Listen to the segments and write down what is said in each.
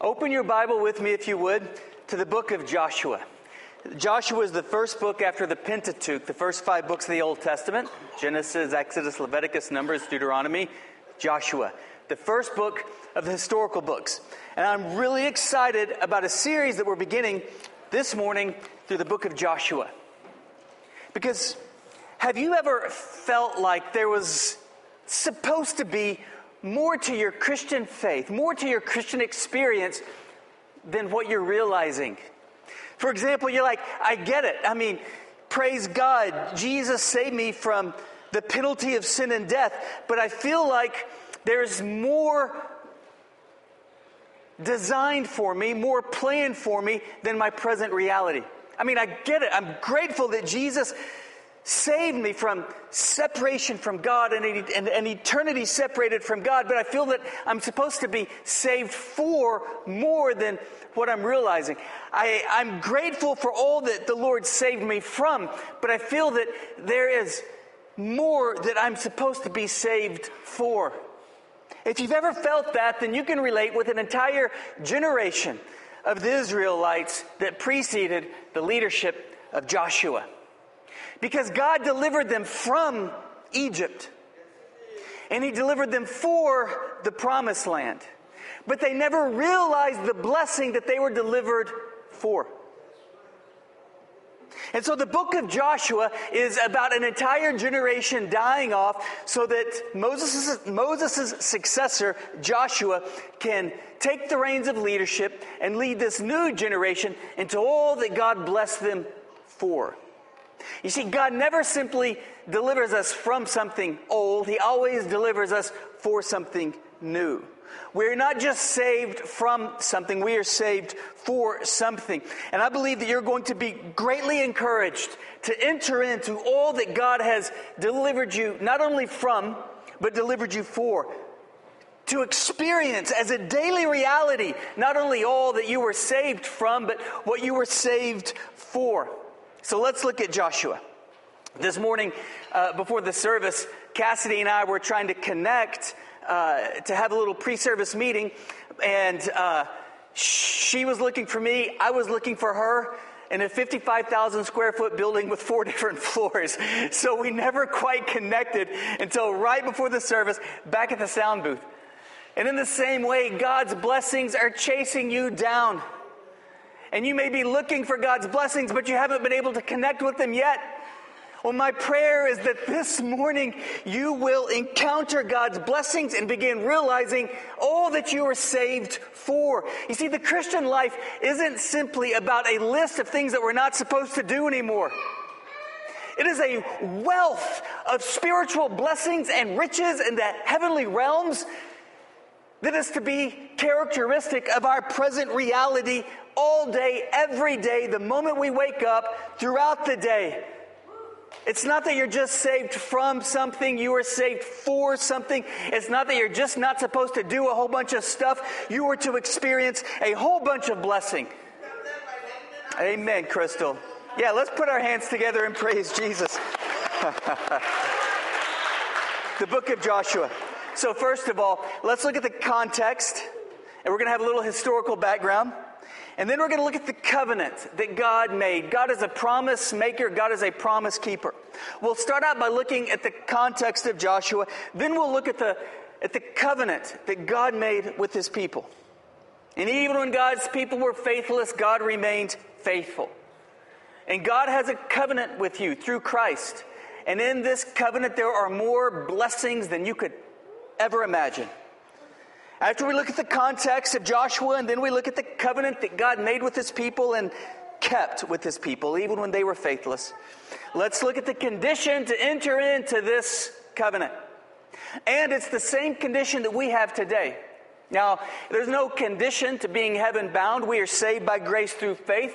Open your Bible with me, if you would, to the book of Joshua. Joshua is the first book after the Pentateuch, the first five books of the Old Testament Genesis, Exodus, Leviticus, Numbers, Deuteronomy, Joshua. The first book of the historical books. And I'm really excited about a series that we're beginning this morning through the book of Joshua. Because have you ever felt like there was supposed to be more to your Christian faith, more to your Christian experience than what you're realizing. For example, you're like, I get it. I mean, praise God, Jesus saved me from the penalty of sin and death, but I feel like there's more designed for me, more planned for me than my present reality. I mean, I get it. I'm grateful that Jesus saved me from separation from God and, and, and, eternity separated from God, but I feel that I'm supposed to be saved for more than what I'm realizing. I, I'm grateful for all that the Lord saved me from, but I feel that there is more that I'm supposed to be saved for. If you've ever felt that, then you can relate with an entire generation of the Israelites that preceded the leadership of Joshua because God delivered them from Egypt. And He delivered them for the promised land. But they never realized the blessing that they were delivered for. And so the book of Joshua is about an entire generation dying off so that Moses' Moses' successor, Joshua, can take the reins of leadership and lead this new generation into all that God blessed them for. You see, God never simply delivers us from something old, He always delivers us for something new. We're not just saved from something, we are saved for something. And I believe that you're going to be greatly encouraged to enter into all that God has delivered you, not only from, but delivered you for. To experience as a daily reality, not only all that you were saved from, but what you were saved for. So let's look at Joshua. This morning, uh, before the service, Cassidy and I were trying to connect uh, to have a little pre service meeting, and uh, she was looking for me, I was looking for her in a 55,000 square foot building with four different floors. So we never quite connected until right before the service back at the sound booth. And in the same way, God's blessings are chasing you down. And you may be looking for God's blessings, but you haven't been able to connect with them yet. Well, my prayer is that this morning you will encounter God's blessings and begin realizing all that you are saved for. You see, the Christian life isn't simply about a list of things that we're not supposed to do anymore. It is a wealth of spiritual blessings and riches in the heavenly realms that is to be characteristic of our present reality all day, every day, the moment we wake up, throughout the day. It's not that you're just saved from something, you are saved for something. It's not that you're just not supposed to do a whole bunch of stuff, you are to experience a whole bunch of blessing. Amen, Crystal. Yeah, let's put our hands together and praise Jesus. the book of Joshua. So, first of all, let's look at the context, and we're going to have a little historical background. And then we're going to look at the covenant that God made. God is a promise maker, God is a promise keeper. We'll start out by looking at the context of Joshua, then we'll look at the, at the covenant that God made with his people. And even when God's people were faithless, God remained faithful. And God has a covenant with you through Christ. And in this covenant, there are more blessings than you could ever imagine. After we look at the context of Joshua and then we look at the covenant that God made with his people and kept with his people, even when they were faithless, let's look at the condition to enter into this covenant. And it's the same condition that we have today. Now, there's no condition to being heaven bound. We are saved by grace through faith.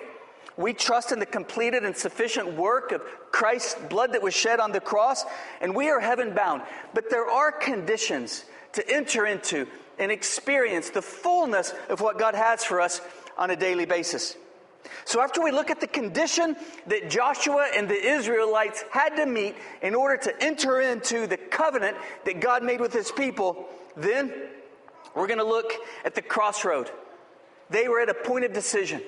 We trust in the completed and sufficient work of Christ's blood that was shed on the cross, and we are heaven bound. But there are conditions to enter into and experience the fullness of what God has for us on a daily basis. So, after we look at the condition that Joshua and the Israelites had to meet in order to enter into the covenant that God made with his people, then we're going to look at the crossroad. They were at a point of decision.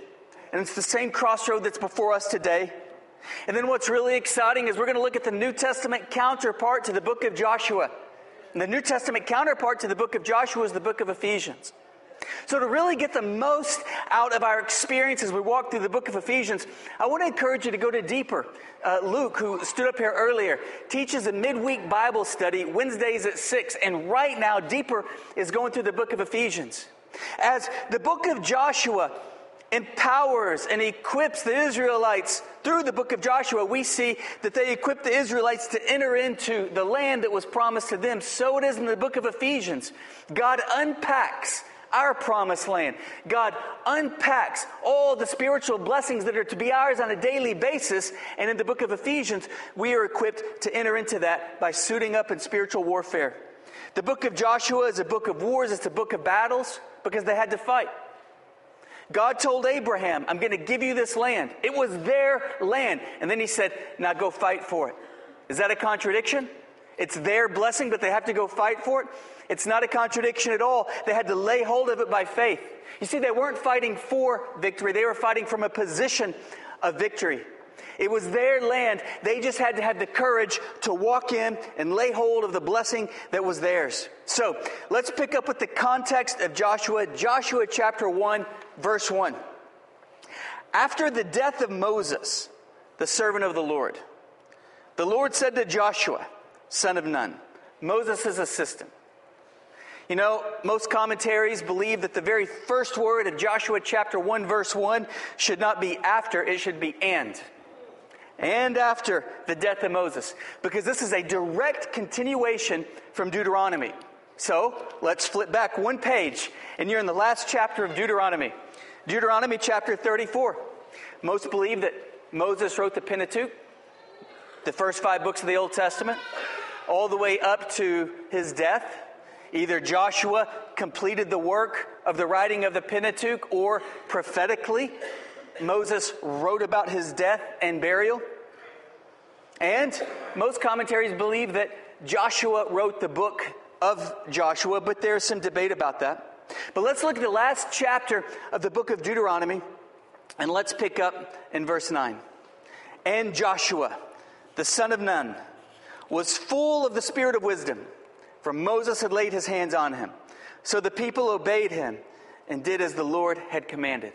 And it's the same crossroad that's before us today. And then what's really exciting is we're going to look at the New Testament counterpart to the book of Joshua. And the New Testament counterpart to the book of Joshua is the book of Ephesians. So, to really get the most out of our experience as we walk through the book of Ephesians, I want to encourage you to go to deeper. Uh, Luke, who stood up here earlier, teaches a midweek Bible study Wednesdays at 6. And right now, Deeper is going through the book of Ephesians. As the book of Joshua empowers and equips the Israelites through the book of Joshua, we see that they equip the Israelites to enter into the land that was promised to them. So it is in the book of Ephesians. God unpacks our promised land. God unpacks all the spiritual blessings that are to be ours on a daily basis. And in the book of Ephesians, we are equipped to enter into that by suiting up in spiritual warfare. The book of Joshua is a book of wars, it's a book of battles because they had to fight. God told Abraham, I'm going to give you this land. It was their land. And then he said, Now go fight for it. Is that a contradiction? It's their blessing, but they have to go fight for it? It's not a contradiction at all. They had to lay hold of it by faith. You see, they weren't fighting for victory, they were fighting from a position of victory. It was their land. They just had to have the courage to walk in and lay hold of the blessing that was theirs. So let's pick up with the context of Joshua, Joshua chapter 1, verse 1. After the death of Moses, the servant of the Lord, the Lord said to Joshua, son of Nun, Moses' assistant, you know, most commentaries believe that the very first word of Joshua chapter 1, verse 1 should not be after, it should be and. And after the death of Moses, because this is a direct continuation from Deuteronomy. So let's flip back one page, and you're in the last chapter of Deuteronomy. Deuteronomy chapter 34. Most believe that Moses wrote the Pentateuch, the first five books of the Old Testament, all the way up to his death Either Joshua completed the work of the writing of the Pentateuch, or prophetically, Moses wrote about his death and burial. And most commentaries believe that Joshua wrote the book of Joshua, but there's some debate about that. But let's look at the last chapter of the book of Deuteronomy, and let's pick up in verse 9. And Joshua, the son of Nun, was full of the spirit of wisdom for Moses had laid his hands on him. So the people obeyed him and did as the Lord had commanded.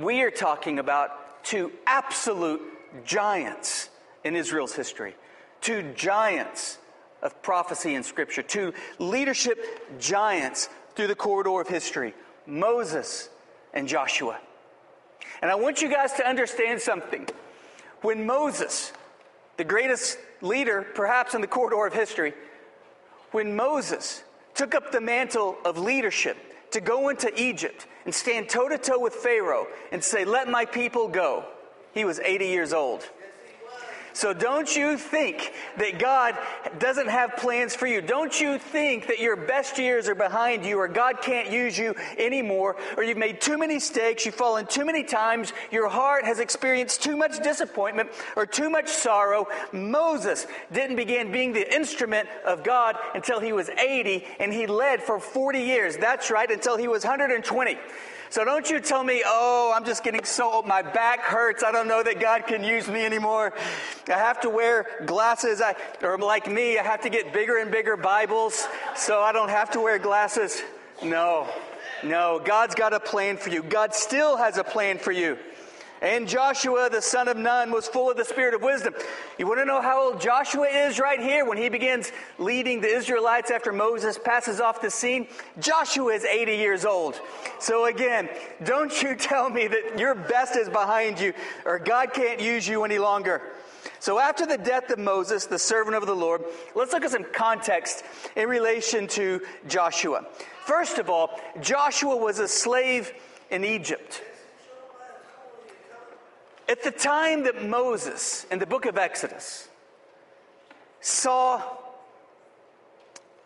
We are talking about two absolute giants in Israel's history, two giants of prophecy in Scripture, two leadership giants through the corridor of history Moses and Joshua. And I want you guys to understand something. When Moses, the greatest leader perhaps in the corridor of history, when Moses took up the mantle of leadership to go into Egypt and stand toe to toe with Pharaoh and say, Let my people go, he was 80 years old. So don't you think that God doesn't have plans for you. Don't you think that your best years are behind you or God can't use you anymore or you've made too many mistakes, you've fallen too many times, your heart has experienced too much disappointment or too much sorrow. Moses didn't begin being the instrument of God until he was 80 and he led for 40 years. That's right, until he was 120. So don't you tell me, oh, I'm just getting so old. My back hurts. I don't know that God can use me anymore. I have to wear glasses. I, or like me, I have to get bigger and bigger Bibles so I don't have to wear glasses. No, no. God's got a plan for you. God still has a plan for you. And Joshua, the son of Nun, was full of the spirit of wisdom. You want to know how old Joshua is right here when he begins leading the Israelites after Moses passes off the scene? Joshua is 80 years old. So again, don't you tell me that your best is behind you or God can't use you any longer. So after the death of Moses, the servant of the Lord, let's look at some context in relation to Joshua. First of all, Joshua was a slave in Egypt. At the time that Moses, in the book of Exodus, saw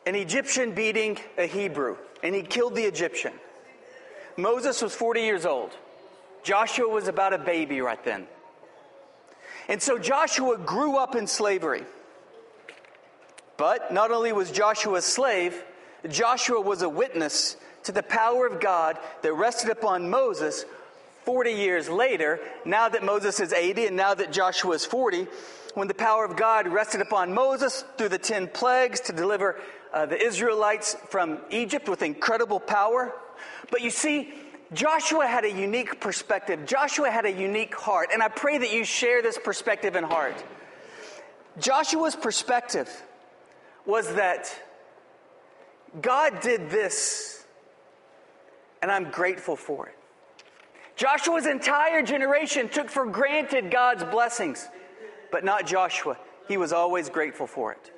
an Egyptian beating a Hebrew, and he killed the Egyptian, Moses was 40 years old. Joshua was about a baby right then. And so Joshua grew up in slavery. But not only was Joshua a slave, Joshua was a witness to the power of God that rested upon Moses 40 years later, now that Moses is 80 and now that Joshua is 40, when the power of God rested upon Moses through the 10 plagues to deliver uh, the Israelites from Egypt with incredible power. But you see, Joshua had a unique perspective. Joshua had a unique heart. And I pray that you share this perspective and heart. Joshua's perspective was that God did this, and I'm grateful for it. Joshua's entire generation took for granted God's blessings, but not Joshua. He was always grateful for it.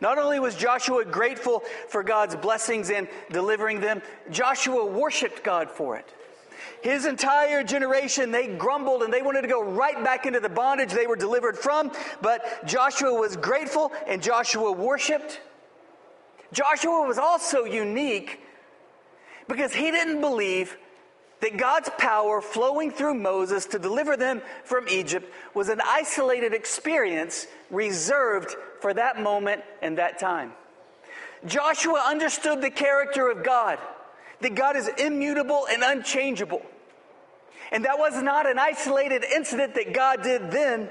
Not only was Joshua grateful for God's blessings and delivering them, Joshua worshiped God for it. His entire generation, they grumbled and they wanted to go right back into the bondage they were delivered from, but Joshua was grateful and Joshua worshiped. Joshua was also unique because he didn't believe that God's power flowing through Moses to deliver them from Egypt was an isolated experience reserved for that moment and that time. Joshua understood the character of God, that God is immutable and unchangeable. And that was not an isolated incident that God did then.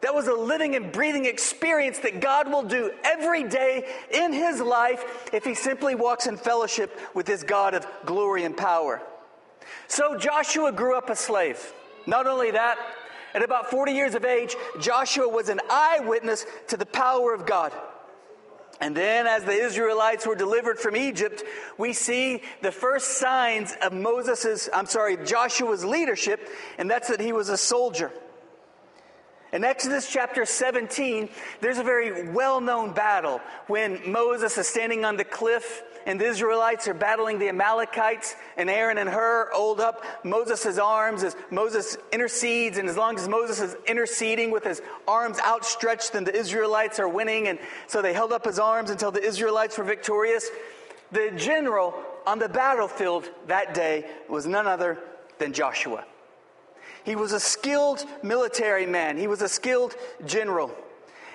That was a living and breathing experience that God will do every day in his life if he simply walks in fellowship with his God of glory and power. So Joshua grew up a slave. Not only that, at about 40 years of age, Joshua was an eyewitness to the power of God. And then, as the Israelites were delivered from Egypt, we see the first signs of Moses's, I'm sorry, Joshua's leadership, and that's that he was a soldier. In Exodus chapter 17, there's a very well known battle when Moses is standing on the cliff and the Israelites are battling the Amalekites, and Aaron and Hur hold up Moses' arms as Moses intercedes, and as long as Moses is interceding with his arms outstretched, then the Israelites are winning, and so they held up his arms until the Israelites were victorious. The general on the battlefield that day was none other than Joshua. He was a skilled military man. He was a skilled general.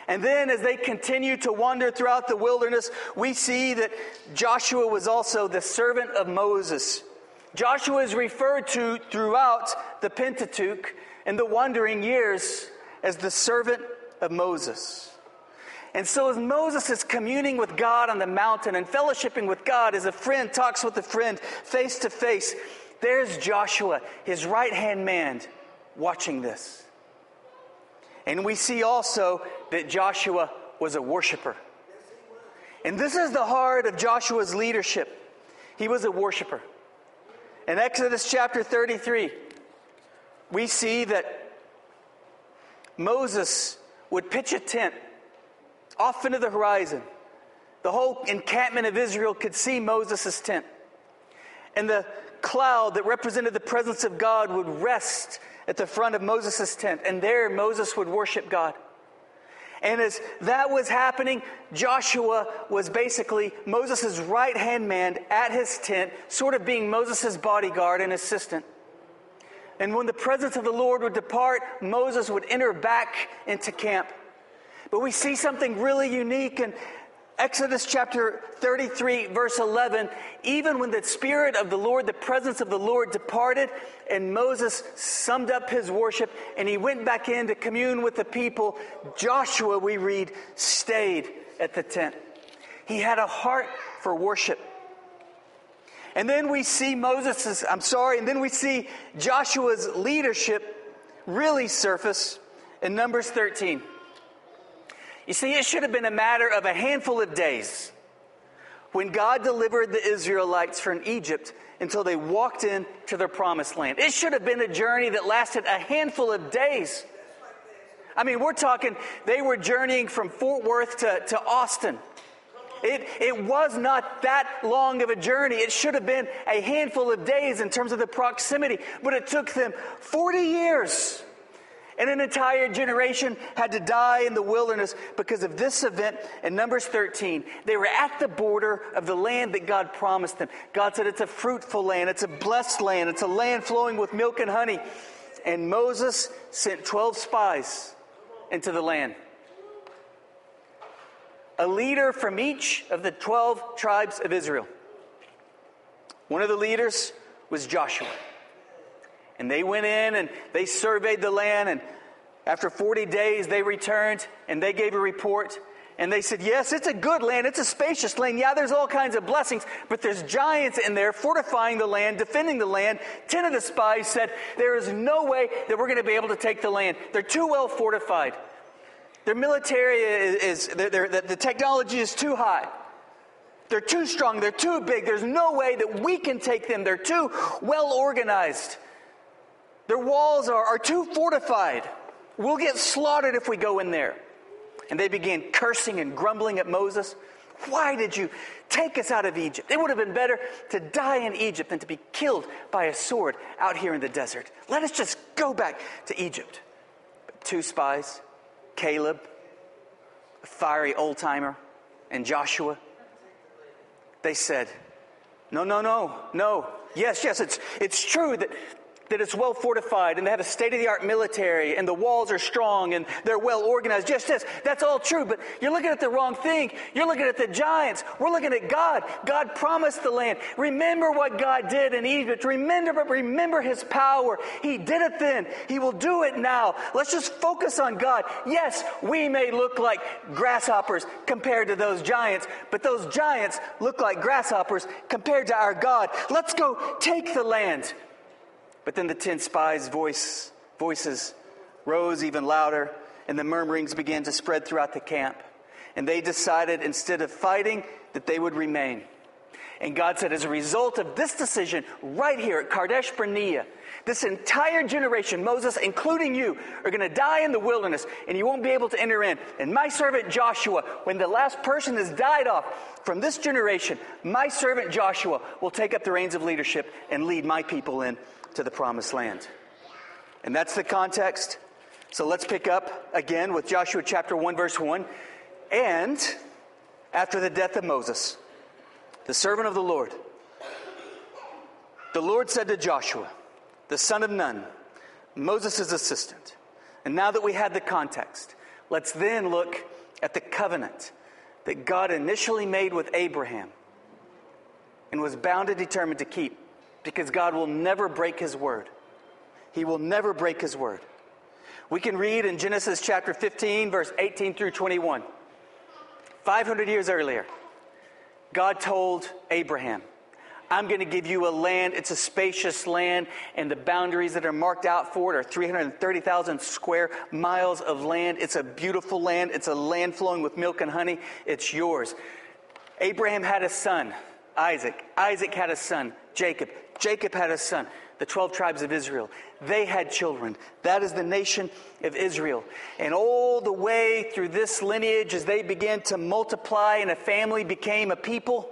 And then as they continue to wander throughout the wilderness, we see that Joshua was also the servant of Moses. Joshua is referred to throughout the Pentateuch and the wandering years as the servant of Moses. And so, as Moses is communing with God on the mountain and fellowshipping with God as a friend talks with a friend face to face, there's Joshua, his right hand man, watching this. And we see also that Joshua was a worshiper. And this is the heart of Joshua's leadership. He was a worshiper. In Exodus chapter 33, we see that Moses would pitch a tent off into the horizon. The whole encampment of Israel could see Moses' tent. And the cloud that represented the presence of God would rest at the front of Moses' tent, and there Moses would worship God. And as that was happening, Joshua was basically Moses' right hand man at his tent, sort of being Moses' bodyguard and assistant. And when the presence of the Lord would depart, Moses would enter back into camp. But we see something really unique and Exodus chapter 33, verse 11, even when the Spirit of the Lord, the presence of the Lord departed, and Moses summed up his worship and he went back in to commune with the people, Joshua, we read, stayed at the tent. He had a heart for worship. And then we see Moses' I'm sorry, and then we see Joshua's leadership really surface in Numbers 13. You see, it should have been a matter of a handful of days when God delivered the Israelites from Egypt until they walked into their promised land. It should have been a journey that lasted a handful of days. I mean, we're talking, they were journeying from Fort Worth to, to Austin. It, it was not that long of a journey. It should have been a handful of days in terms of the proximity, but it took them 40 years and an entire generation had to die in the wilderness because of this event in Numbers 13. They were at the border of the land that God promised them. God said it's a fruitful land, it's a blessed land, it's a land flowing with milk and honey. And Moses sent 12 spies into the land. A leader from each of the 12 tribes of Israel. One of the leaders was Joshua. And they went in and they surveyed the land. And after 40 days, they returned and they gave a report. And they said, Yes, it's a good land. It's a spacious land. Yeah, there's all kinds of blessings, but there's giants in there fortifying the land, defending the land. Ten of the spies said, There is no way that we're going to be able to take the land. They're too well fortified. Their military is, is they're, they're, the technology is too high. They're too strong. They're too big. There's no way that we can take them. They're too well organized. Their walls are, are too fortified. We'll get slaughtered if we go in there. And they began cursing and grumbling at Moses. Why did you take us out of Egypt? It would have been better to die in Egypt than to be killed by a sword out here in the desert. Let us just go back to Egypt. But two spies, Caleb, a fiery old timer, and Joshua, they said, No, no, no, no. Yes, yes, it's, it's true that that it's well fortified and they have a state of the art military and the walls are strong and they're well organized. Just this, that's all true, but you're looking at the wrong thing. You're looking at the giants. We're looking at God. God promised the land. Remember what God did in Egypt. Remember, but remember his power. He did it then. He will do it now. Let's just focus on God. Yes, we may look like grasshoppers compared to those giants, but those giants look like grasshoppers compared to our God. Let's go take the land. But then the ten spies' voice, voices rose even louder, and the murmurings began to spread throughout the camp. And they decided, instead of fighting, that they would remain. And God said, as a result of this decision, right here at Kadesh Barnea, this entire generation, Moses, including you, are going to die in the wilderness, and you won't be able to enter in. And my servant Joshua, when the last person has died off from this generation, my servant Joshua will take up the reins of leadership and lead my people in to the promised land. And that's the context. So let's pick up again with Joshua chapter 1, verse 1. And after the death of Moses, the servant of the Lord, the Lord said to Joshua, the son of Nun, Moses' assistant. And now that we had the context, let's then look at the covenant that God initially made with Abraham and was bound and determined to keep because God will never break his word. He will never break his word. We can read in Genesis chapter 15, verse 18 through 21. 500 years earlier, God told Abraham, I'm going to give you a land. It's a spacious land, and the boundaries that are marked out for it are 330,000 square miles of land. It's a beautiful land. It's a land flowing with milk and honey. It's yours. Abraham had a son, Isaac. Isaac had a son, Jacob. Jacob had a son, the 12 tribes of Israel. They had children. That is the nation of Israel. And all the way through this lineage, as they began to multiply and a family became a people,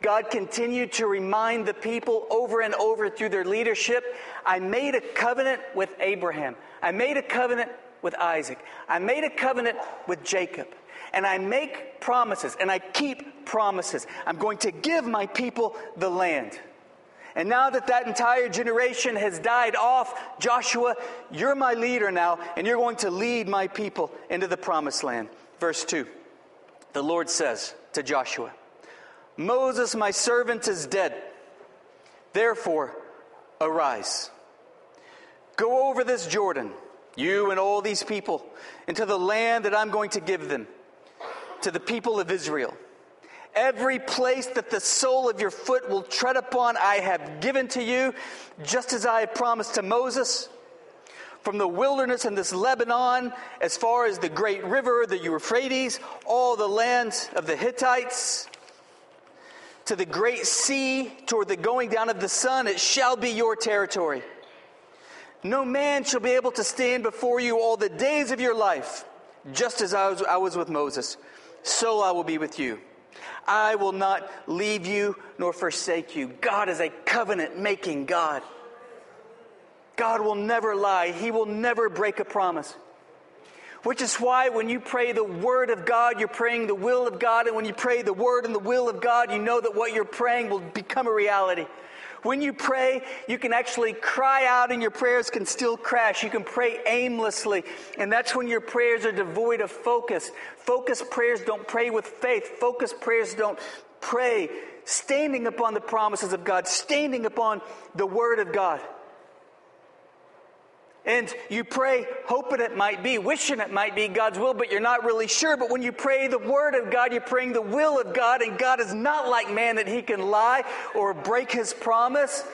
God continued to remind the people over and over through their leadership I made a covenant with Abraham, I made a covenant with Isaac, I made a covenant with Jacob and I make promises and I keep promises. I'm going to give my people the land. And now that that entire generation has died off, Joshua, you're my leader now, and you're going to lead my people into the promised land. Verse 2 The Lord says to Joshua, Moses, my servant, is dead. Therefore, arise. Go over this Jordan, you and all these people, into the land that I'm going to give them to the people of Israel. Every place that the sole of your foot will tread upon, I have given to you, just as I promised to Moses. From the wilderness and this Lebanon, as far as the great river, the Euphrates, all the lands of the Hittites, to the great sea, toward the going down of the sun, it shall be your territory. No man shall be able to stand before you all the days of your life, just as I was, I was with Moses so I will be with you. I will not leave you nor forsake you. God is a covenant making God. God will never lie, He will never break a promise. Which is why when you pray the Word of God, you're praying the will of God. And when you pray the Word and the will of God, you know that what you're praying will become a reality. When you pray, you can actually cry out and your prayers can still crash. You can pray aimlessly. And that's when your prayers are devoid of focus. Focused prayers don't pray with faith. Focused prayers don't pray standing upon the promises of God, standing upon the Word of God. And you pray, hoping it might be, wishing it might be God's will, but you're not really sure. But when you pray the Word of God, you're praying the will of God, and God is not like man that He can lie or break His promise.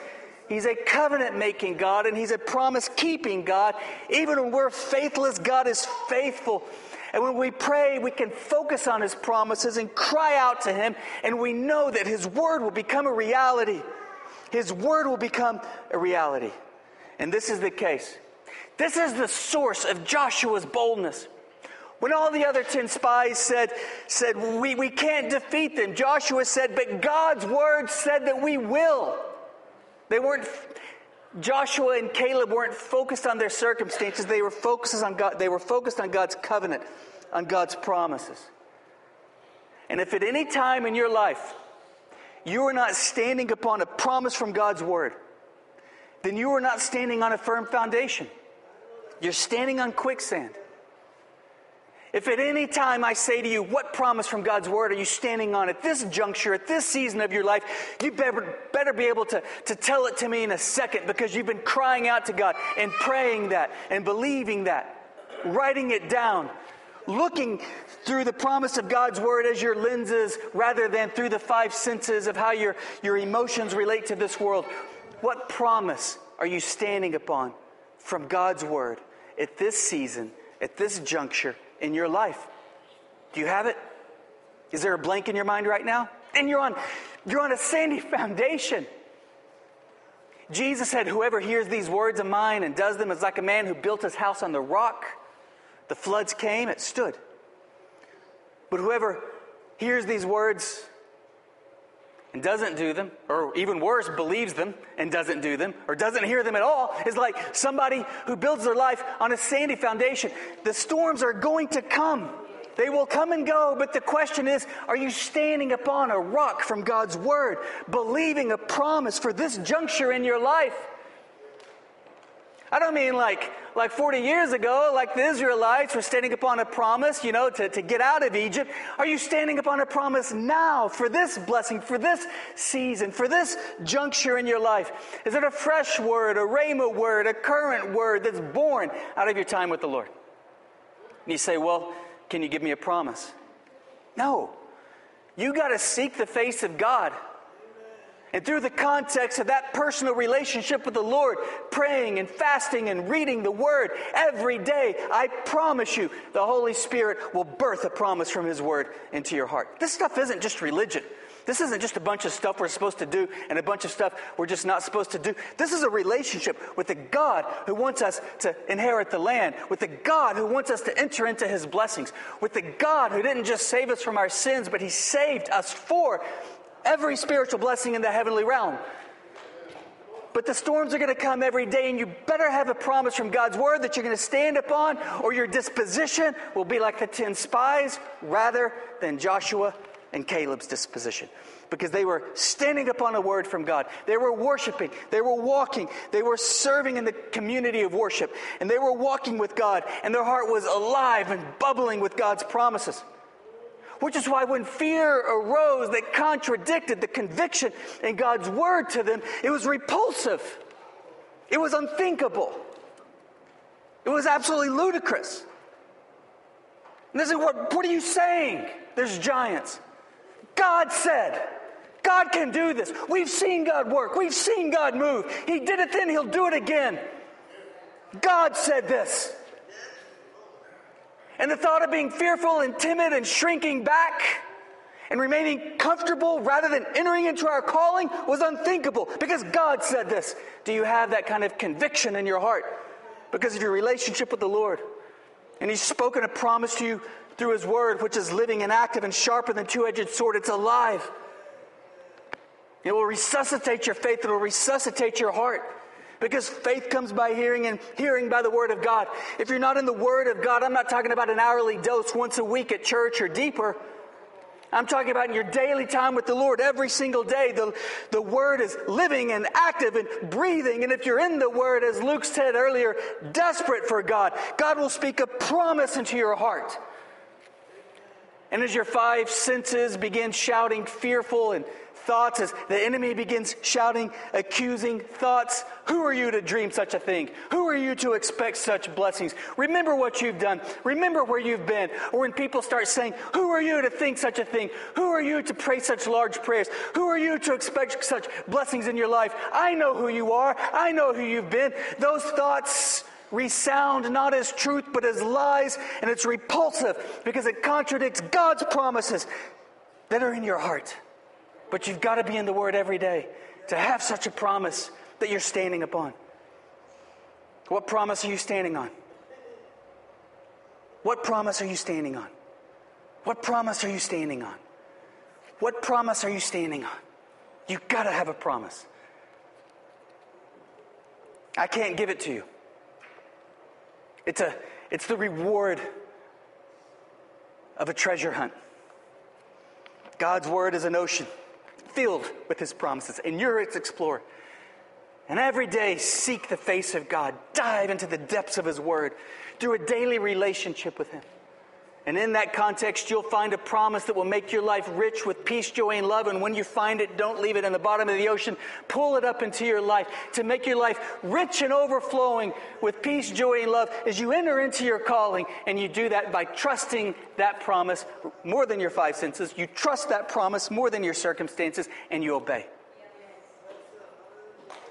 He's a covenant making God, and He's a promise keeping God. Even when we're faithless, God is faithful. And when we pray, we can focus on His promises and cry out to Him, and we know that His Word will become a reality. His Word will become a reality. And this is the case. This is the source of Joshua's boldness. When all the other 10 spies said, said we, we can't defeat them, Joshua said, but God's word said that we will. They weren't, Joshua and Caleb weren't focused on their circumstances. They were focused on God, they were focused on God's covenant, on God's promises. And if at any time in your life you are not standing upon a promise from God's word, then you are not standing on a firm foundation. You're standing on quicksand. If at any time I say to you, what promise from God's word are you standing on at this juncture, at this season of your life, you better, better be able to, to tell it to me in a second because you've been crying out to God and praying that and believing that, writing it down, looking through the promise of God's word as your lenses rather than through the five senses of how your, your emotions relate to this world. What promise are you standing upon from God's word at this season, at this juncture? in your life? Do you have it? Is there a blank in your mind right now? And you're on, you're on a sandy foundation. Jesus said, Whoever hears these words of mine and does them is like a man who built his house on the rock. The floods came, it stood. But whoever hears these words and doesn't do them, or even worse, believes them and doesn't do them, or doesn't hear them at all, is like somebody who builds their life on a sandy foundation. The storms are going to come. They will come and go, but the question is are you standing upon a rock from God's Word, believing a promise for this juncture in your life? I don't mean like, like 40 years ago, like the Israelites were standing upon a promise, you know, to, to get out of Egypt. Are you standing upon a promise now for this blessing, for this season, for this juncture in your life? Is it a fresh word, a rhema word, a current word that's born out of your time with the Lord? And you say, well, can you give me a promise? No. You got to seek the face of God. And through the context of that personal relationship with the Lord, praying and fasting and reading the Word every day, I promise you, the Holy Spirit will birth a promise from His Word into your heart. This stuff isn't just religion. This isn't just a bunch of stuff we're supposed to do and a bunch of stuff we're just not supposed to do. This is a relationship with the God who wants us to inherit the land, with the God who wants us to enter into his blessings, with the God who didn't just save us from our sins, but he saved us for every spiritual blessing in the heavenly realm. But the storms are going to come every day, and you better have a promise from God's word that you're going to stand upon, or your disposition will be like the 10 spies rather than Joshua and Caleb's disposition. Because they were standing upon a word from God. They were worshiping. They were walking. They were serving in the community of worship. And they were walking with God. And their heart was alive and bubbling with God's promises. Which is why when fear arose that contradicted the conviction in God's word to them, it was repulsive. It was unthinkable. It was absolutely ludicrous. And they said, what, what are you saying? There's giants. God said, God can do this. We've seen God work. We've seen God move. He did it then, He'll do it again. God said this. And the thought of being fearful and timid and shrinking back and remaining comfortable rather than entering into our calling was unthinkable because God said this. Do you have that kind of conviction in your heart because of your relationship with the Lord? And He's spoken a promise to you through His Word, which is living and active and sharper than two edged sword. It's alive. It will resuscitate your faith, it will resuscitate your heart. Because faith comes by hearing and hearing by the Word of God. If you're not in the Word of God, I'm not talking about an hourly dose once a week at church or deeper. I'm talking about in your daily time with the Lord every single day. The, the Word is living and active and breathing. And if you're in the Word, as Luke said earlier, desperate for God, God will speak a promise into your heart. And as your five senses begin shouting fearful and thoughts as the enemy begins shouting accusing thoughts. Who are you to dream such a thing? Who are you to expect such blessings? Remember what you've done. Remember where you've been. Or when people start saying, Who are you to think such a thing? Who are you to pray such large prayers? Who are you to expect such blessings in your life? I know who you are. I know who you've been. Those thoughts resound not as truth but as lies, and it's repulsive because it contradicts God's promises that are in your heart. But you've got to be in the Word every day to have such a promise that you're standing upon. What promise are you standing on? What promise are you standing on? What promise are you standing on? What promise are you standing on? You've got to have a promise. I can't give it to you. It's, a, it's the reward of a treasure hunt. God's word is an ocean filled with his promises, and you're its explorer. And every day, seek the face of God. Dive into the depths of his word through a daily relationship with him. And in that context, you'll find a promise that will make your life rich with peace, joy, and love. And when you find it, don't leave it in the bottom of the ocean. Pull it up into your life to make your life rich and overflowing with peace, joy, and love as you enter into your calling. And you do that by trusting that promise more than your five senses. You trust that promise more than your circumstances, and you obey.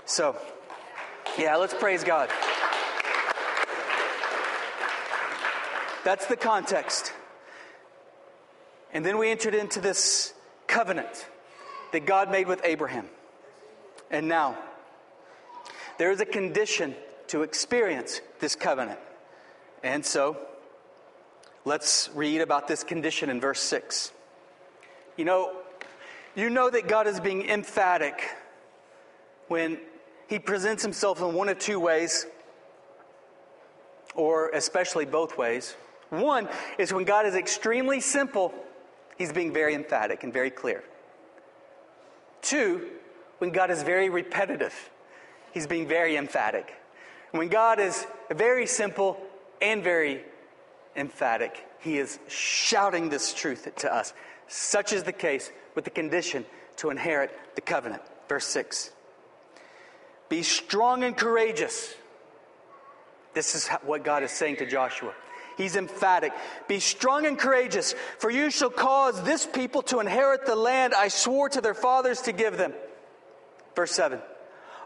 So, yeah, let's praise God. That's the context. And then we entered into this covenant that God made with Abraham. And now, there is a condition to experience this covenant. And so, let's read about this condition in verse 6. You know, you know that God is being emphatic when he presents himself in one of two ways, or especially both ways. One is when God is extremely simple, he's being very emphatic and very clear. Two, when God is very repetitive, he's being very emphatic. When God is very simple and very emphatic, he is shouting this truth to us. Such is the case with the condition to inherit the covenant. Verse 6 Be strong and courageous. This is what God is saying to Joshua. He's emphatic. Be strong and courageous, for you shall cause this people to inherit the land I swore to their fathers to give them. Verse 7.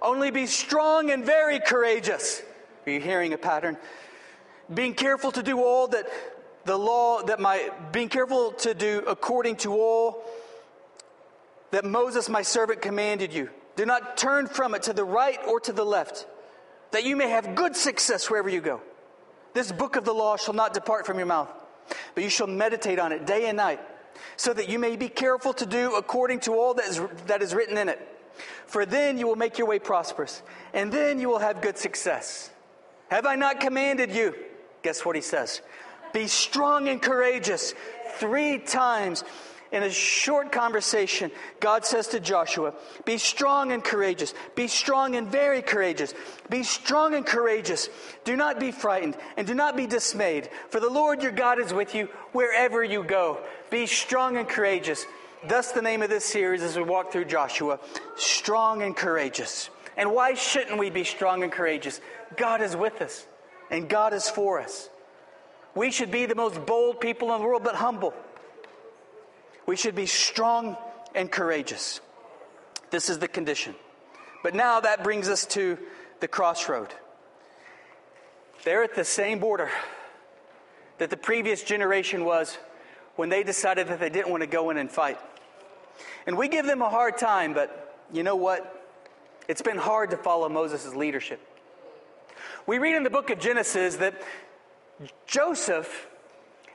Only be strong and very courageous. Are you hearing a pattern? Being careful to do all that the law, that my, being careful to do according to all that Moses my servant commanded you. Do not turn from it to the right or to the left, that you may have good success wherever you go. This book of the law shall not depart from your mouth, but you shall meditate on it day and night, so that you may be careful to do according to all that is, that is written in it. For then you will make your way prosperous, and then you will have good success. Have I not commanded you? Guess what he says? Be strong and courageous. Three times in a short conversation, God says to Joshua, Be strong and courageous. Be strong and very courageous. Be strong and courageous. Do not be frightened and do not be dismayed, for the Lord your God is with you wherever you go. Be strong and courageous. Thus, the name of this series as we walk through Joshua Strong and Courageous. And why shouldn't we be strong and courageous? God is with us, and God is for us. We should be the most bold people in the world, but humble. We should be strong and courageous. This is the condition. But now that brings us to the crossroad. They're at the same border that the previous generation was when they decided that they didn't want to go in and fight. And we give them a hard time, but you know what? It's been hard to follow Moses' leadership. We read in the book of Genesis that Joseph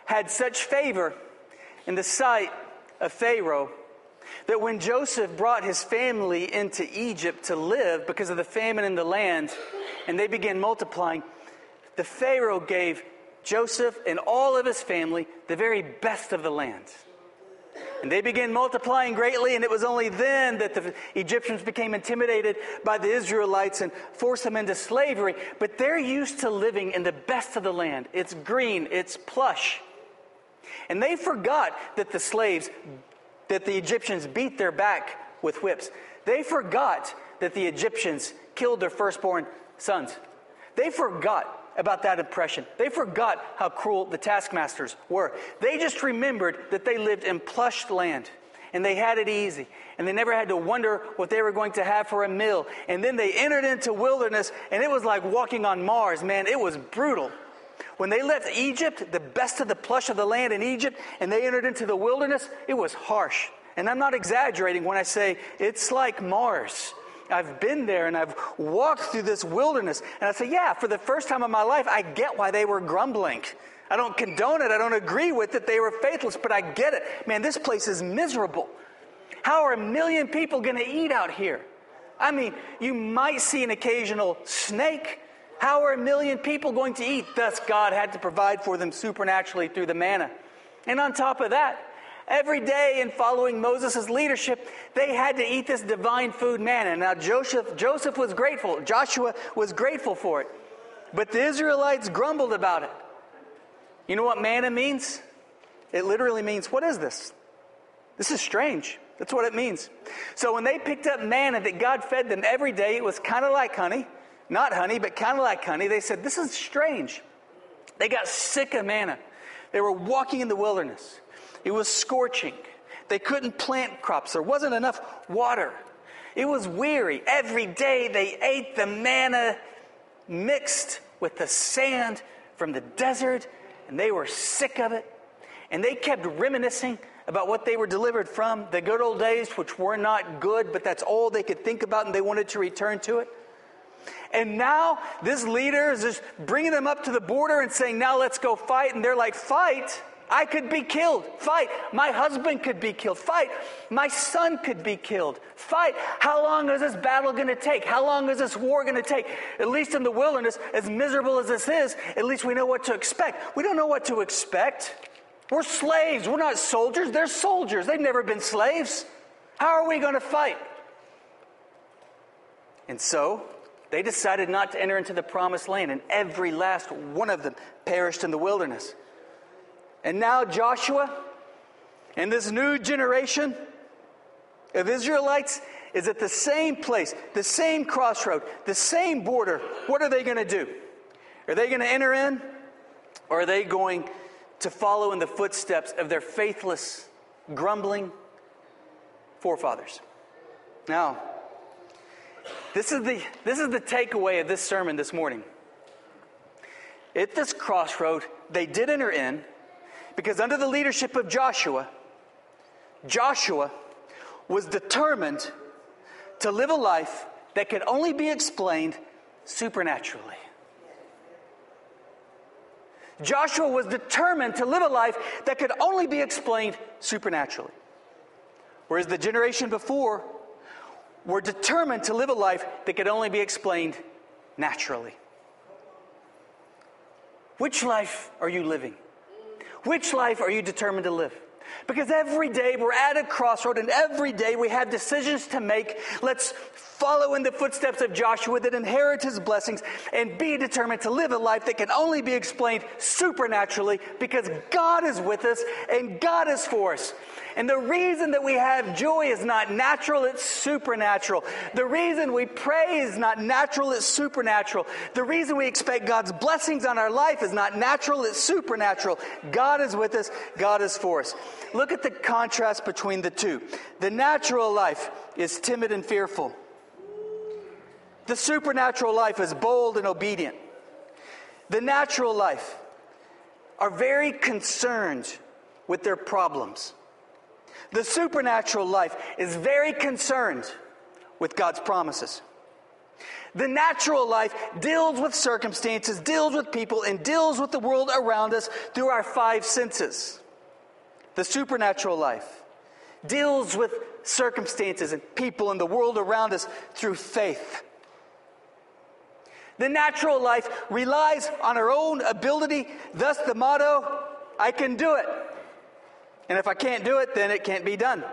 had such favor in the sight of Pharaoh that when Joseph brought his family into Egypt to live because of the famine in the land, and they began multiplying, the Pharaoh gave Joseph and all of his family the very best of the land. And they began multiplying greatly, and it was only then that the Egyptians became intimidated by the Israelites and forced them into slavery. But they're used to living in the best of the land. It's green, it's plush. And they forgot that the slaves, that the Egyptians beat their back with whips. They forgot that the Egyptians killed their firstborn sons. They forgot about that oppression. They forgot how cruel the taskmasters were. They just remembered that they lived in plush land and they had it easy and they never had to wonder what they were going to have for a meal. And then they entered into wilderness and it was like walking on Mars, man. It was brutal. When they left Egypt, the best of the plush of the land in Egypt, and they entered into the wilderness, it was harsh. And I'm not exaggerating when I say it's like Mars. I've been there and I've walked through this wilderness. And I say, yeah, for the first time in my life, I get why they were grumbling. I don't condone it. I don't agree with it. They were faithless, but I get it. Man, this place is miserable. How are a million people going to eat out here? I mean, you might see an occasional snake. How are a million people going to eat? Thus, God had to provide for them supernaturally through the manna. And on top of that, Every day in following Moses' leadership, they had to eat this divine food manna. Now, Joseph, Joseph was grateful. Joshua was grateful for it. But the Israelites grumbled about it. You know what manna means? It literally means, what is this? This is strange. That's what it means. So when they picked up manna that God fed them every day, it was kind of like honey. Not honey, but kind of like honey. They said, This is strange. They got sick of manna. They were walking in the wilderness. It was scorching. They couldn't plant crops. There wasn't enough water. It was weary. Every day they ate the manna mixed with the sand from the desert, and they were sick of it. And they kept reminiscing about what they were delivered from, the good old days, which were not good, but that's all they could think about, and they wanted to return to it. And now this leader is just bringing them up to the border and saying, Now let's go fight. And they're like, Fight? I could be killed. Fight. My husband could be killed. Fight. My son could be killed. Fight. How long is this battle going to take? How long is this war going to take? At least in the wilderness, as miserable as this is, at least we know what to expect. We don't know what to expect. We're slaves. We're not soldiers. They're soldiers. They've never been slaves. How are we going to fight? And so they decided not to enter into the promised land, and every last one of them perished in the wilderness. And now Joshua and this new generation of Israelites is at the same place, the same crossroad, the same border. What are they going to do? Are they going to enter in? Or are they going to follow in the footsteps of their faithless, grumbling forefathers? Now, this is the, this is the takeaway of this sermon this morning. At this crossroad, they did enter in, because under the leadership of Joshua, Joshua was determined to live a life that could only be explained supernaturally. Joshua was determined to live a life that could only be explained supernaturally. Whereas the generation before were determined to live a life that could only be explained naturally. Which life are you living? Which life are you determined to live? Because every day we're at a crossroad and every day we have decisions to make. Let's follow in the footsteps of Joshua that inherit his blessings and be determined to live a life that can only be explained supernaturally because God is with us and God is for us. And the reason that we have joy is not natural, it's supernatural. The reason we pray is not natural, it's supernatural. The reason we expect God's blessings on our life is not natural, it's supernatural. God is with us, God is for us. Look at the contrast between the two. The natural life is timid and fearful. The supernatural life is bold and obedient. The natural life are very concerned with their problems. The supernatural life is very concerned with God's promises. The natural life deals with circumstances, deals with people, and deals with the world around us through our five senses. The supernatural life deals with circumstances and people and the world around us through faith. The natural life relies on our own ability, thus, the motto I can do it. And if I can't do it, then it can't be done.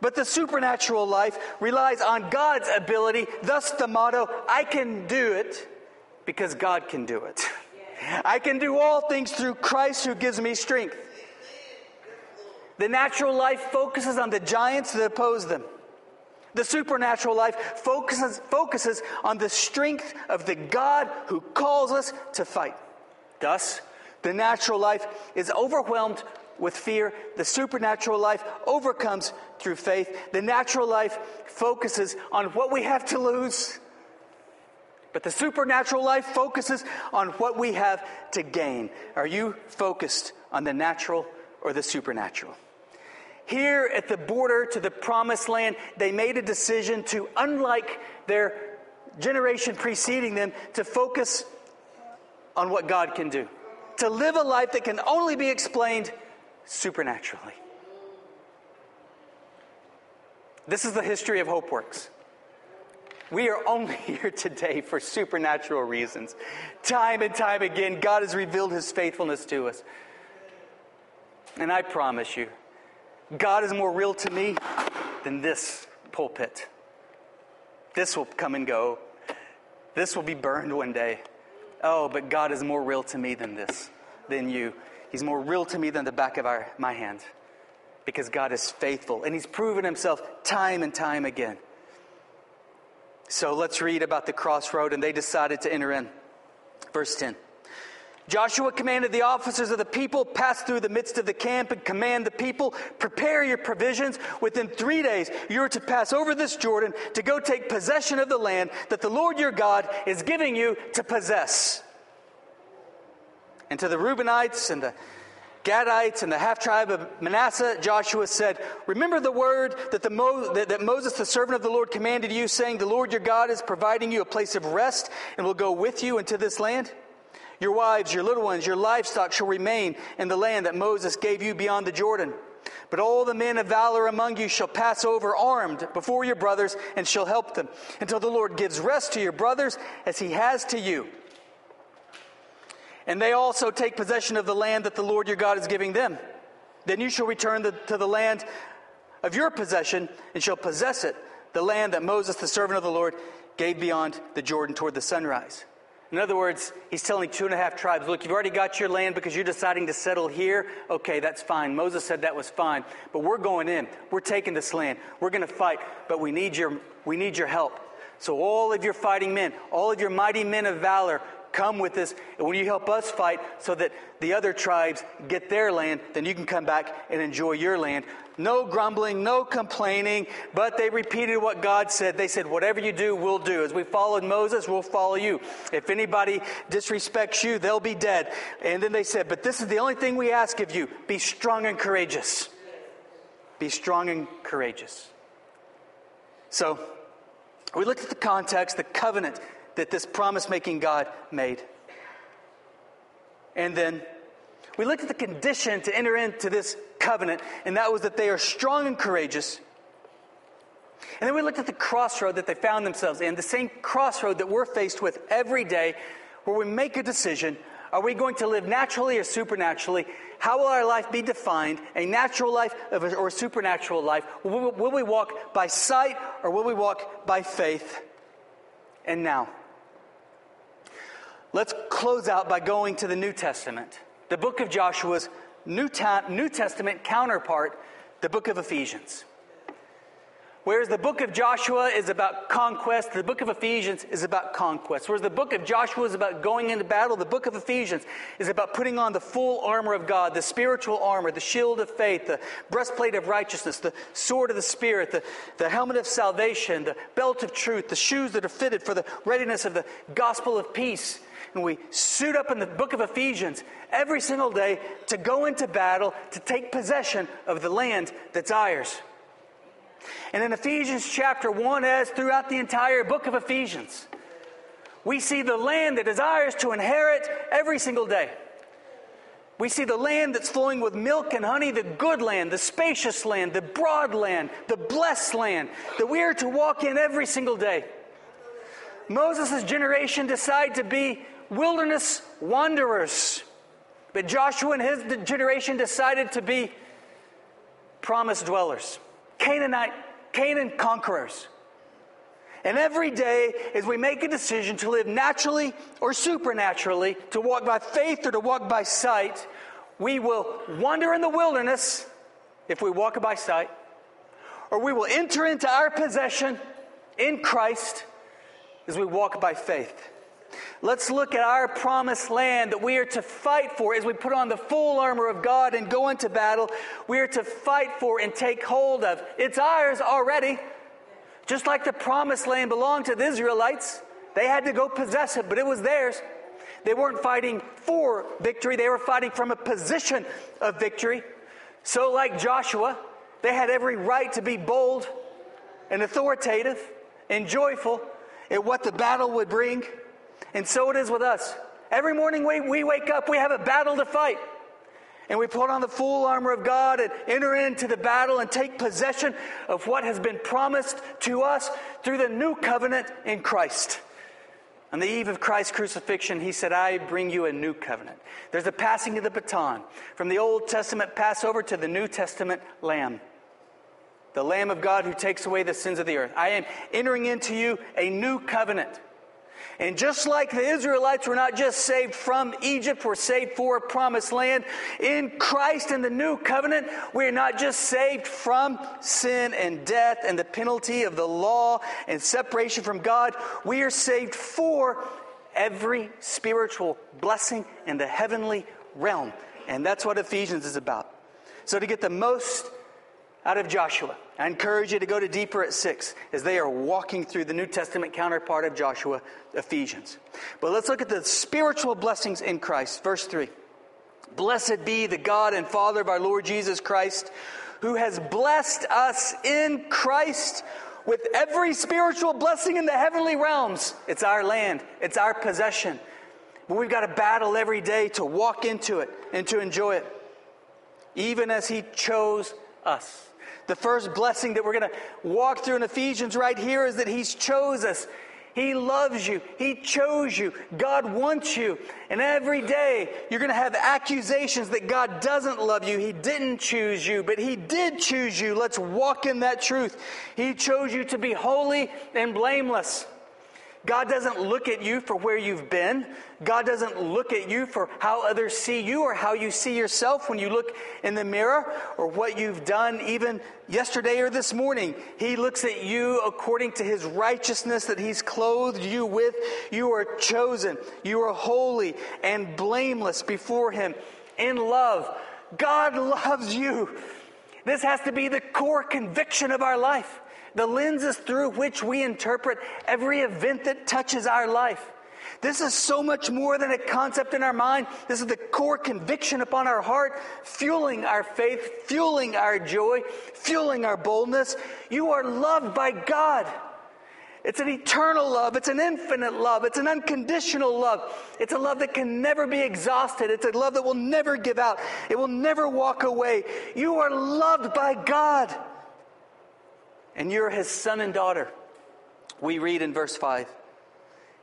But the supernatural life relies on God's ability, thus, the motto I can do it because God can do it. I can do all things through Christ who gives me strength. The natural life focuses on the giants that oppose them. The supernatural life focuses, focuses on the strength of the God who calls us to fight. Thus, the natural life is overwhelmed with fear. The supernatural life overcomes through faith. The natural life focuses on what we have to lose. But the supernatural life focuses on what we have to gain. Are you focused on the natural or the supernatural? Here at the border to the promised land, they made a decision to, unlike their generation preceding them, to focus on what God can do. To live a life that can only be explained supernaturally. This is the history of Hope Works. We are only here today for supernatural reasons. Time and time again, God has revealed his faithfulness to us. And I promise you, God is more real to me than this pulpit. This will come and go. This will be burned one day. Oh, but God is more real to me than this, than you. He's more real to me than the back of our, my hand because God is faithful and He's proven Himself time and time again. So let's read about the crossroad, and they decided to enter in. Verse 10. Joshua commanded the officers of the people, pass through the midst of the camp and command the people, prepare your provisions. Within three days, you are to pass over this Jordan to go take possession of the land that the Lord your God is giving you to possess. And to the Reubenites and the Gadites and the half tribe of Manasseh, Joshua said, Remember the word that, the Mo- that, that, Moses, the servant of the Lord, commanded you, saying, The Lord your God is providing you a place of rest and will go with you into this land? Your wives, your little ones, your livestock shall remain in the land that Moses gave you beyond the Jordan. But all the men of valor among you shall pass over armed before your brothers and shall help them until the Lord gives rest to your brothers as he has to you. And they also take possession of the land that the Lord your God is giving them. Then you shall return the, to the land of your possession and shall possess it, the land that Moses, the servant of the Lord, gave beyond the Jordan toward the sunrise. In other words, he's telling two and a half tribes, look, you've already got your land because you're deciding to settle here. Okay, that's fine. Moses said that was fine. But we're going in. We're taking this land. We're going to fight, but we need your, we need your help. So all of your fighting men, all of your mighty men of valor, come with us. And when you help us fight so that the other tribes get their land, then you can come back and enjoy your land. No grumbling, no complaining, but they repeated what God said. They said, Whatever you do, we'll do. As we followed Moses, we'll follow you. If anybody disrespects you, they'll be dead. And then they said, But this is the only thing we ask of you be strong and courageous. Be strong and courageous. So, we looked at the context, the covenant that this promise making God made. And then we looked at the condition to enter into this covenant, and that was that they are strong and courageous. And then we looked at the crossroad that they found themselves in, the same crossroad that we're faced with every day, where we make a decision are we going to live naturally or supernaturally? How will our life be defined? A natural life or a supernatural life? Will we walk by sight or will we walk by faith? And now, let's close out by going to the New Testament, the book of Joshua's New, Ta- New Testament counterpart, the book of Ephesians. Whereas the book of Joshua is about conquest, the book of Ephesians is about conquest. Whereas the book of Joshua is about going into battle, the book of Ephesians is about putting on the full armor of God, the spiritual armor, the shield of faith, the breastplate of righteousness, the sword of the Spirit, the, the helmet of salvation, the belt of truth, the shoes that are fitted for the readiness of the gospel of peace. And we suit up in the book of Ephesians every single day to go into battle, to take possession of the land that's ours. And in Ephesians chapter 1, as throughout the entire book of Ephesians, we see the land that is ours to inherit every single day. We see the land that's flowing with milk and honey, the good land, the spacious land, the broad land, the blessed land that we are to walk in every single day. Moses' generation decided to be wilderness wanderers, but Joshua and his generation decided to be promised dwellers. Canaanite, Canaan conquerors. And every day, as we make a decision to live naturally or supernaturally, to walk by faith or to walk by sight, we will wander in the wilderness if we walk by sight, or we will enter into our possession in Christ as we walk by faith. Let's look at our promised land that we are to fight for as we put on the full armor of God and go into battle. We are to fight for and take hold of. It's ours already. Just like the promised land belonged to the Israelites, they had to go possess it, but it was theirs. They weren't fighting for victory, they were fighting from a position of victory. So, like Joshua, they had every right to be bold and authoritative and joyful at what the battle would bring. And so it is with us. Every morning we, we wake up, we have a battle to fight. And we put on the full armor of God and enter into the battle and take possession of what has been promised to us through the new covenant in Christ. On the eve of Christ's crucifixion, he said, I bring you a new covenant. There's a passing of the baton from the Old Testament Passover to the New Testament Lamb. The Lamb of God who takes away the sins of the earth. I am entering into you a new covenant. And just like the Israelites were not just saved from Egypt, we're saved for a promised land. In Christ and the new covenant, we're not just saved from sin and death and the penalty of the law and separation from God. We are saved for every spiritual blessing in the heavenly realm. And that's what Ephesians is about. So, to get the most out of Joshua. I encourage you to go to deeper at 6 as they are walking through the New Testament counterpart of Joshua, Ephesians. But let's look at the spiritual blessings in Christ. Verse 3 Blessed be the God and Father of our Lord Jesus Christ, who has blessed us in Christ with every spiritual blessing in the heavenly realms. It's our land, it's our possession. But we've got to battle every day to walk into it and to enjoy it, even as He chose us. The first blessing that we're going to walk through in Ephesians right here is that He's chose us. He loves you. He chose you. God wants you. And every day you're going to have accusations that God doesn't love you. He didn't choose you, but He did choose you. Let's walk in that truth. He chose you to be holy and blameless. God doesn't look at you for where you've been. God doesn't look at you for how others see you or how you see yourself when you look in the mirror or what you've done even yesterday or this morning. He looks at you according to his righteousness that he's clothed you with. You are chosen. You are holy and blameless before him in love. God loves you. This has to be the core conviction of our life the lenses through which we interpret every event that touches our life. This is so much more than a concept in our mind. This is the core conviction upon our heart, fueling our faith, fueling our joy, fueling our boldness. You are loved by God. It's an eternal love. It's an infinite love. It's an unconditional love. It's a love that can never be exhausted. It's a love that will never give out. It will never walk away. You are loved by God and you're his son and daughter. We read in verse 5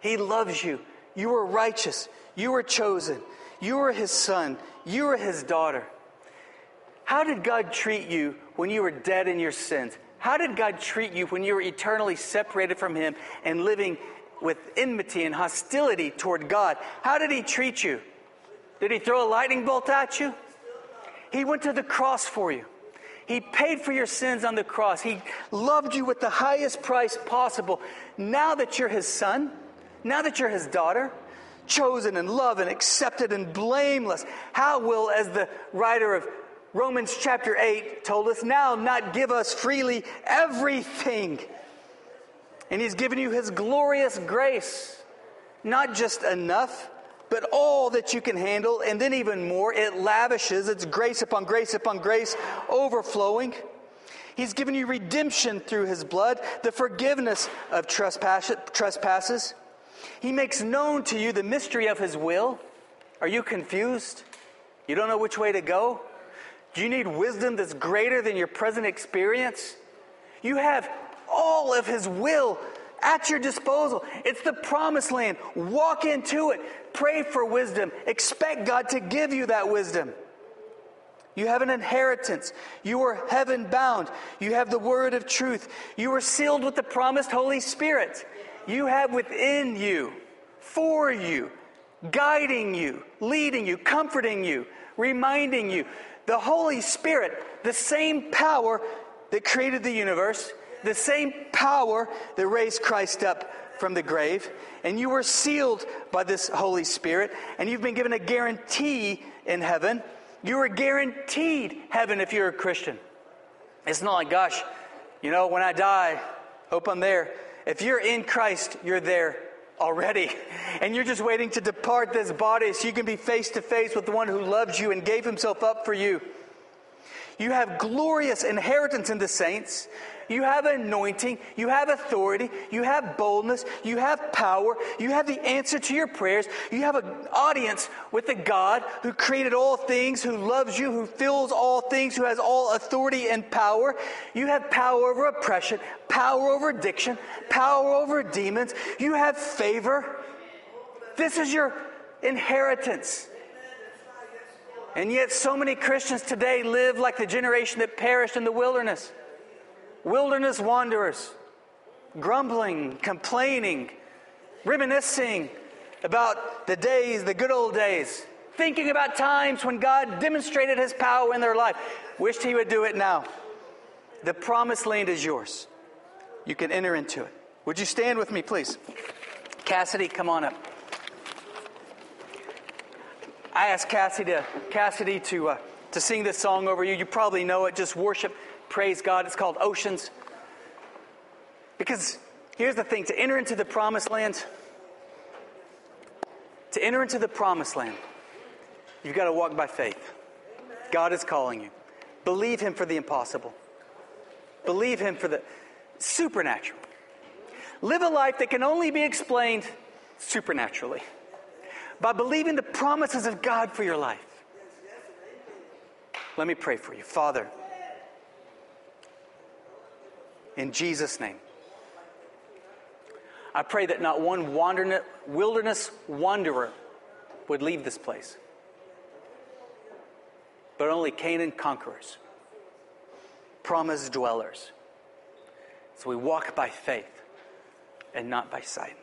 He loves you. You are righteous. You are chosen. You are his son. You are his daughter. How did God treat you when you were dead in your sins? How did God treat you when you were eternally separated from him and living with enmity and hostility toward God? How did he treat you? Did he throw a lightning bolt at you? He went to the cross for you. He paid for your sins on the cross. He loved you with the highest price possible. Now that you're his son, now that you're his daughter, chosen and loved and accepted and blameless, how will, as the writer of Romans chapter 8 told us, now not give us freely everything? And he's given you his glorious grace, not just enough but all that you can handle, and then even more, it lavishes. It's grace upon grace upon grace, overflowing. He's given you redemption through his blood, the forgiveness of trespasses. He makes known to you the mystery of his will. Are you confused? You don't know which way to go? Do you need wisdom that's greater than your present experience? You have all of his will at your disposal. It's the promised land. Walk into it. Pray for wisdom. Expect God to give you that wisdom. You have an inheritance. You are heaven bound. You have the word of truth. You are sealed with the promised Holy Spirit. You have within you, for you, guiding you, leading you, comforting you, reminding you The Holy Spirit, the same power that created the universe, the same power that raised Christ up from the grave, and you were sealed by this Holy Spirit, and you've been given a guarantee in heaven. You are guaranteed heaven if you're a Christian. It's not like, gosh, you know, when I die, hope I'm there. If you're in Christ, you're there already. And you're just waiting to depart this body so you can be face to face with the one who loves you and gave himself up for you. You have glorious inheritance in the saints. You have anointing. You have authority. You have boldness. You have power. You have the answer to your prayers. You have an audience with the God who created all things, who loves you, who fills all things, who has all authority and power. You have power over oppression, power over addiction, power over demons. You have favor. This is your inheritance. And yet, so many Christians today live like the generation that perished in the wilderness wilderness wanderers, grumbling, complaining, reminiscing about the days, the good old days, thinking about times when God demonstrated his power in their life. Wished he would do it now. The promised land is yours. You can enter into it. Would you stand with me, please? Cassidy, come on up. I asked Cassidy to, Cassidy to, uh, to sing this song over you. You probably know it. Just worship, praise God. It's called Oceans. Because here's the thing to enter into the promised land, to enter into the promised land, you've got to walk by faith. God is calling you. Believe Him for the impossible, believe Him for the supernatural. Live a life that can only be explained supernaturally by believing the promises of God for your life. Let me pray for you. Father, in Jesus' name, I pray that not one wilderness wanderer would leave this place, but only Canaan conquerors, promised dwellers. So we walk by faith and not by sight.